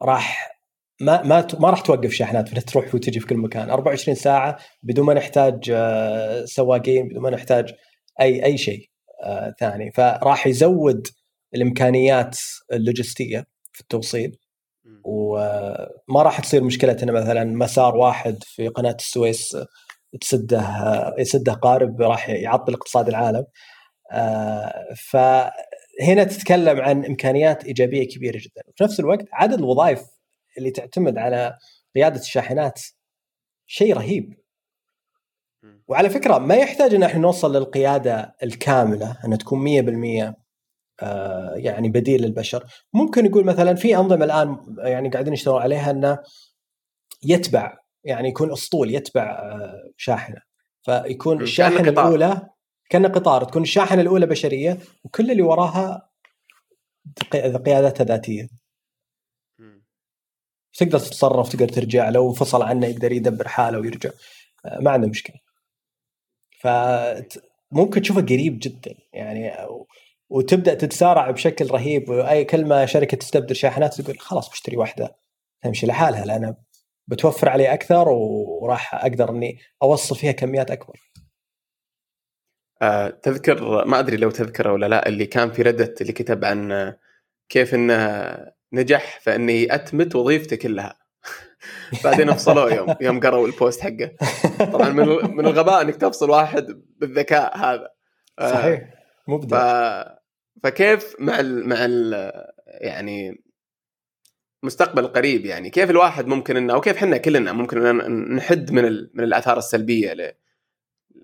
راح ما ما ما راح توقف شاحنات تروح وتجي في كل مكان. 24 ساعة بدون ما نحتاج آه، سواقين بدون ما نحتاج أي أي شيء آه، ثاني. فراح يزود الإمكانيات اللوجستية في التوصيل. وما راح تصير مشكلة ان مثلا مسار واحد في قناة السويس تسده يسده قارب راح يعطل اقتصاد العالم. آه، فهنا تتكلم عن إمكانيات إيجابية كبيرة جدا. في نفس الوقت عدد الوظائف اللي تعتمد على قيادة الشاحنات شيء رهيب. وعلى فكرة ما يحتاج إن إحنا نوصل للقيادة الكاملة إن تكون 100% آه، يعني بديل للبشر. ممكن يقول مثلا في أنظمة الآن يعني قاعدين يشتغلوا عليها إنه يتبع يعني يكون أسطول يتبع آه، شاحنة. فيكون الشاحنة الأولى كان قطار. تكون الشاحنة الأولى بشرية وكل اللي وراها قيادتها ذاتية. تقدر تتصرف تقدر ترجع لو فصل عنه يقدر يدبر حاله ويرجع. آه، ما عنده مشكلة. فممكن تشوفه قريب جدا يعني وتبدأ تتسارع بشكل رهيب وأي كلمة شركة تستبدل شاحنات تقول خلاص بشتري واحدة. تمشي لحالها لأن بتوفر علي أكثر وراح أقدر إني أوصل فيها كميات أكبر. أه تذكر ما أدري لو تذكره ولا لا اللي كان في ردت اللي كتب عن كيف إنه نجح فإني أتمت وظيفته كلها. بعدين افصلوه يوم يوم قروا البوست حقه. طبعا من من الغباء إنك تفصل واحد بالذكاء هذا. آه، صحيح مبدع. ف... فكيف مع ال... مع ال... يعني المستقبل القريب يعني كيف الواحد ممكن إنه أو كيف إحنا كلنا ممكن إن نحد من. من الآثار السلبية ل...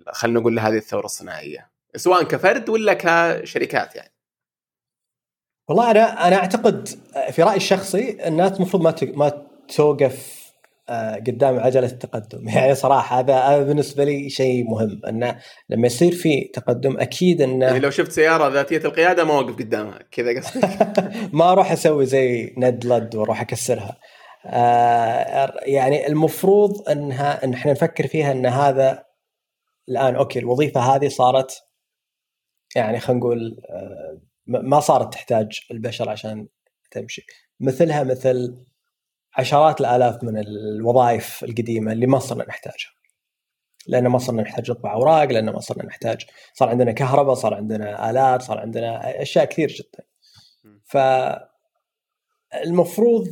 خلينا نقول لهذه الثورة الصناعية سواء كفرد ولا كشركات يعني والله أنا أنا أعتقد في رأيي الشخصي الناس المفروض ما ما توقف قدام عجلة التقدم. يعني صراحة هذا بالنسبة لي شيء مهم انه لما يصير في تقدم أكيد انه يعني لو شفت سيارة ذاتية القيادة ما أوقف قدامها كذا قصدك؟ ما أروح أسوي زي ند لد وأروح أكسرها. آه، يعني المفروض انها أن إحنا نفكر فيها أن هذا الآن أوكي الوظيفة هذه صارت يعني خلينا نقول آه، ما صارت تحتاج البشر عشان تمشي. مثلها مثل عشرات الآلاف من الوظائف القديمة اللي ما صرنا نحتاجها. لأن ما صرنا نحتاج نطبع أوراق لأن ما صرنا نحتاج صار عندنا كهرباء صار عندنا آلات صار عندنا أشياء كثير جدا. ف المفروض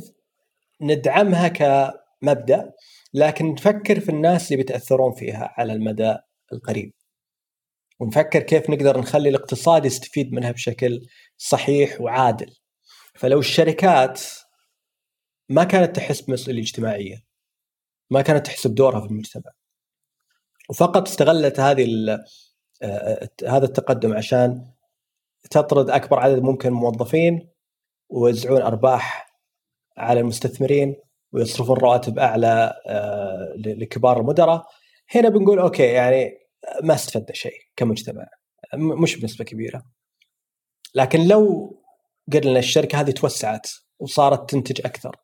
ندعمها كمبدأ لكن نفكر في الناس اللي بيتأثرون فيها على المدى القريب. ونفكر كيف نقدر نخلي الاقتصاد يستفيد منها بشكل صحيح وعادل. فلو الشركات ما كانت تحس بمسؤولية اجتماعية. ما كانت تحس بدورها في المجتمع. وفقط استغلت هذه آه، هذا التقدم عشان تطرد أكبر عدد ممكن من الموظفين ويوزعون أرباح على المستثمرين ويصرفون رواتب أعلى آه، لكبار المدراء. هنا بنقول أوكي يعني ما استفدنا شيء كمجتمع. مش بنسبة كبيرة. لكن لو قلنا الشركة هذه توسعت وصارت تنتج أكثر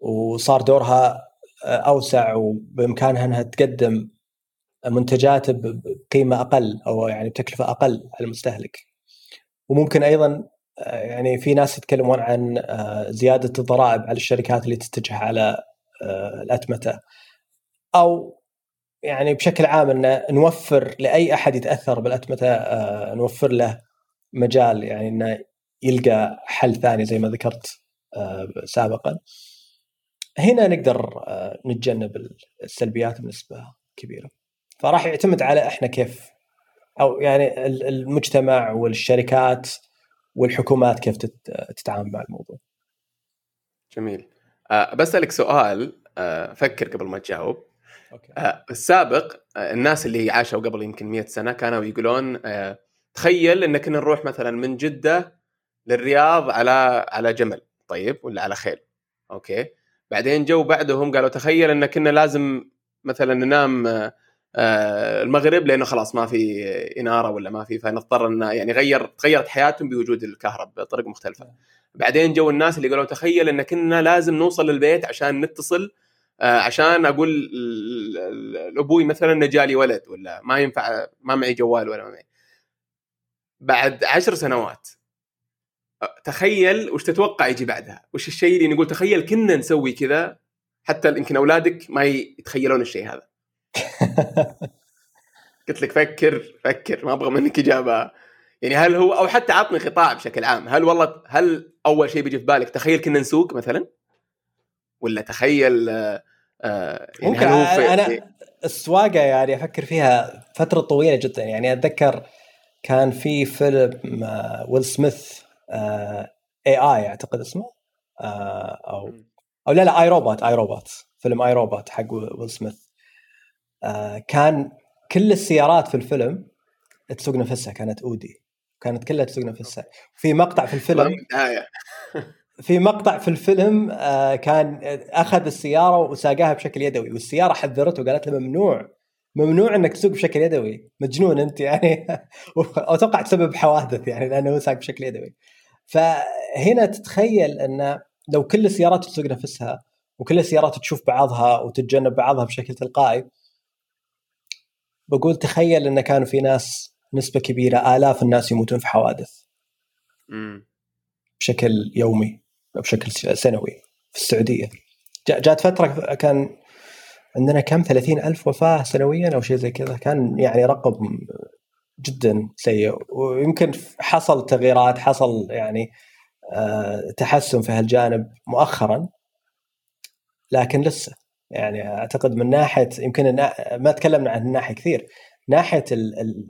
وصار دورها أوسع وبإمكانها إنها تقدم منتجات بقيمة أقل أو يعني بتكلفة أقل على المستهلك. وممكن أيضا يعني في ناس يتكلمون عن زيادة الضرائب على الشركات اللي تتجه على الأتمتة أو يعني بشكل عام إن نوفر لأي أحد يتأثر بالأتمتة آه، نوفر له مجال يعني إنه يلقى حل ثاني زي ما ذكرت آه، سابقا هنا نقدر آه، نتجنب السلبيات بنسبة كبيرة فراح يعتمد على إحنا كيف أو يعني المجتمع والشركات والحكومات كيف تتعامل مع الموضوع. جميل. أه بسألك سؤال أه فكر قبل ما تجاوب. okay. أه السابق الناس اللي عاشوا قبل يمكن 100 سنة كانوا يقولون تخيل إنك نروح مثلا من جدة للرياض على على جمل طيب ولا على خيل okay بعدين جو بعدهم قالوا تخيل إن كنا لازم مثلا ننام آه، المغرب لأنه خلاص ما في إنارة ولا ما في فنضطر إن يعني غير تغيرت حياتهم بوجود الكهرباء بطرق مختلفة. بعدين جو الناس اللي قالوا تخيل إن كنا لازم نوصل للبيت عشان نتصل آه، عشان أقول لابوي مثلا إنه جالي ولد ولا ما ينفع ما معي جوال ولا ما معي. بعد عشر سنوات تخيل وش تتوقع يجي بعدها؟ وش الشيء اللي نقول تخيل كنا نسوي كذا حتى يمكن أولادك ما يتخيلون الشيء هذا. قلت لك فكر فكر ما أبغى منك إجابة. يعني هل هو أو حتى عطني قطاع بشكل عام. هل والله هل أول شيء بيجي في بالك تخيل كنا نسوق مثلا؟ ولا تخيل آه, آه، يعني ممكن هو في أنا السواقة يعني أفكر فيها فترة طويلة جدا. يعني أتذكر كان في فيلم آه، ويل سميث. اي اي أعتقد اسمه. آه، أو أو لا لا I, Robot I, Robot فيلم I, Robot حق ويل سميث آه، كان كل السيارات في الفيلم تسوق نفسها كانت أودي. كانت كلها تسوق نفسها في مقطع في الفيلم في مقطع في الفيلم آه، كان أخذ السيارة وساقها بشكل يدوي والسيارة حذرته وقالت له ممنوع. ممنوع إنك تسوق بشكل يدوي. مجنون أنت يعني. أتوقع تسبب حوادث يعني لأنه ساق بشكل يدوي. فهنا تتخيل أن لو كل السيارات تسوق نفسها وكل السيارات تشوف بعضها وتتجنب بعضها بشكل تلقائي بقول تخيل أن كانوا في ناس نسبة كبيرة آلاف الناس يموتون في حوادث. بشكل يومي بشكل سنوي في السعودية. جات فترة كان عندنا كم؟ 30 ألف وفاة سنويا أو شيء زي كذا. كان يعني رقم جدا سيء. ويمكن حصل تغييرات حصل يعني آه، تحسن في هالجانب مؤخرا لكن لسه. يعني أعتقد من ناحية يمكن ما تكلمنا عن الناحيه كثير ناحية ال ال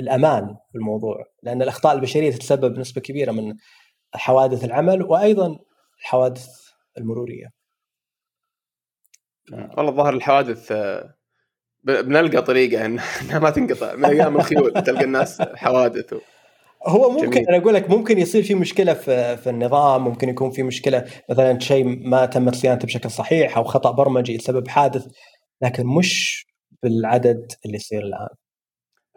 الأمان في الموضوع. لأن الأخطاء البشرية تتسبب نسبه كبيرة من حوادث العمل وأيضا الحوادث المرورية. والله ظهر الحوادث آه، بنلقى طريقة إنها ما تنقطع من أيام الخيول تلقى الناس حوادث و... هو ممكن جميل. أنا أقول لك ممكن يصير في مشكلة في في النظام ممكن يكون في مشكلة مثلا شيء ما تمت صيانته بشكل صحيح أو خطأ برمجي يسبب حادث لكن مش بالعدد اللي يصير الآن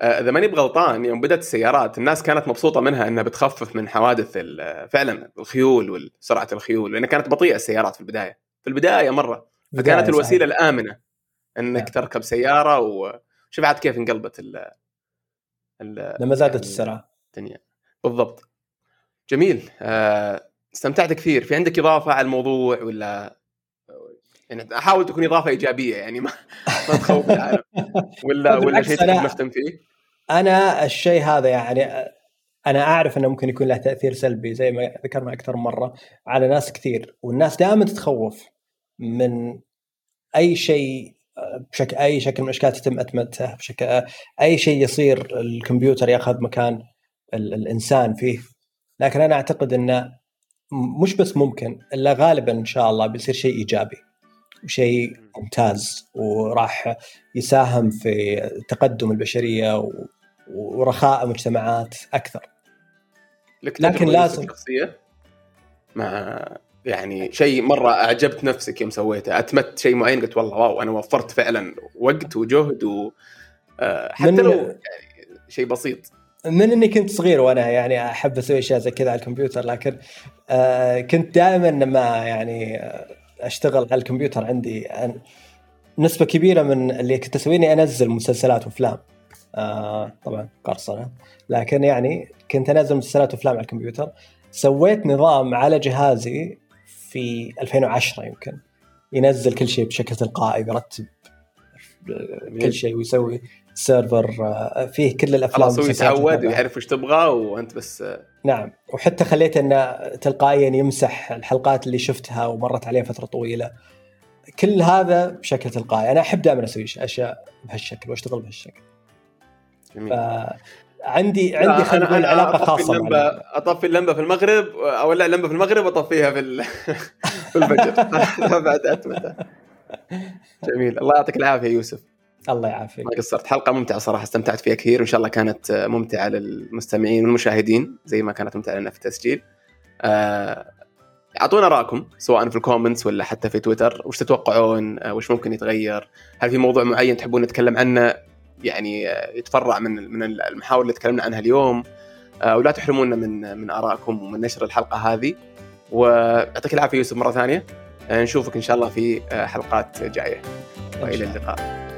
آه، إذا ماني بغلطان يوم بدأت السيارات الناس كانت مبسوطة منها إنها بتخفف من حوادث فعلا الخيول وسرعه الخيول لأن كانت بطيئة السيارات في البداية في البداية مرة فكانت الوسيله صحيح. الآمنة إنك نعم. تركب سيارة وشوف عاد كيف انقلبت ال لما زادت السرعة. الدنيا. بالضبط. جميل. آه، استمتعت كثير. في عندك إضافة على الموضوع ولا؟ يعني أحاول تكون إضافة إيجابية يعني ما ما تخوف العالم ولا ولا شيء نختم فيه؟ أنا الشيء هذا يعني أنا أعرف إنه ممكن يكون له تأثير سلبي زي ما ذكرنا أكثر من مرة على ناس كثير. والناس دائما تتخوف من أي شيء بشكل أي شكل من الأشكال تتم اتمته بشكل أي شيء يصير الكمبيوتر ياخذ مكان الإنسان فيه. لكن أنا أعتقد إنه مش بس ممكن إلا غالبا إن شاء الله بيصير شيء إيجابي وشيء ممتاز وراح يساهم في تقدم البشرية ورخاء مجتمعات أكثر. لكن لازم شخصية مع يعني شيء مرة أعجبت نفسك يوم سويته. أتمت شيء معين قلت والله واو أنا وفرت فعلا وقت وجهد و آه، حتى لو يعني شيء بسيط. من إني كنت صغير وأنا يعني أحب أسوي أشياء زي كذا على الكمبيوتر لكن آه كنت دائما ما يعني آه، أشتغل على الكمبيوتر عندي نسبة كبيرة من اللي كنت اسويه أنزل مسلسلات وأفلام. آه طبعا قرصنة. لكن يعني كنت أنزل مسلسلات وأفلام على الكمبيوتر. سويت نظام على جهازي في 2010 يمكن ينزل كل شيء بشكل تلقائي ويرتب كل شيء ويسوي سيرفر آه، فيه كل الأفلام خلاص هو يتعود ويعرف وش تبغى وأنت بس نعم وحتى خليت إنه تلقائيا يمسح الحلقات اللي شفتها ومرت عليها فترة طويلة. كل هذا بشكل تلقائي. أنا أحب دائما أسوي أشياء بهالشكل وأشتغل بهالشكل. جميل. عندي عندي خلينا نقول علاقة خاصة اللمبة أطفي اللمبة في المغرب اولع اللمبة في المغرب واطفيها في في الفجر بعد اتمته جميل. الله يعطيك العافية يوسف. الله يعافيك. ما قصرت. حلقة ممتعة صراحة استمتعت فيها كثير وإن شاء الله كانت ممتعة للمستمعين والمشاهدين زي ما كانت ممتعة لنا في التسجيل. آه، أعطونا رأيكم سواء في الكومنتس ولا حتى في تويتر. وش تتوقعون؟ آه، وش ممكن يتغير؟ هل في موضوع معين تحبون نتكلم عنه؟ يعني آه، يتفرع من من المحاور اللي تكلمنا عنها اليوم. ولا تحرمونا من من آرائكم ومن نشر الحلقة هذه. ويعطيك العافية يوسف مرة ثانية. نشوفك إن شاء الله في حلقات جاية. وإلى اللقاء.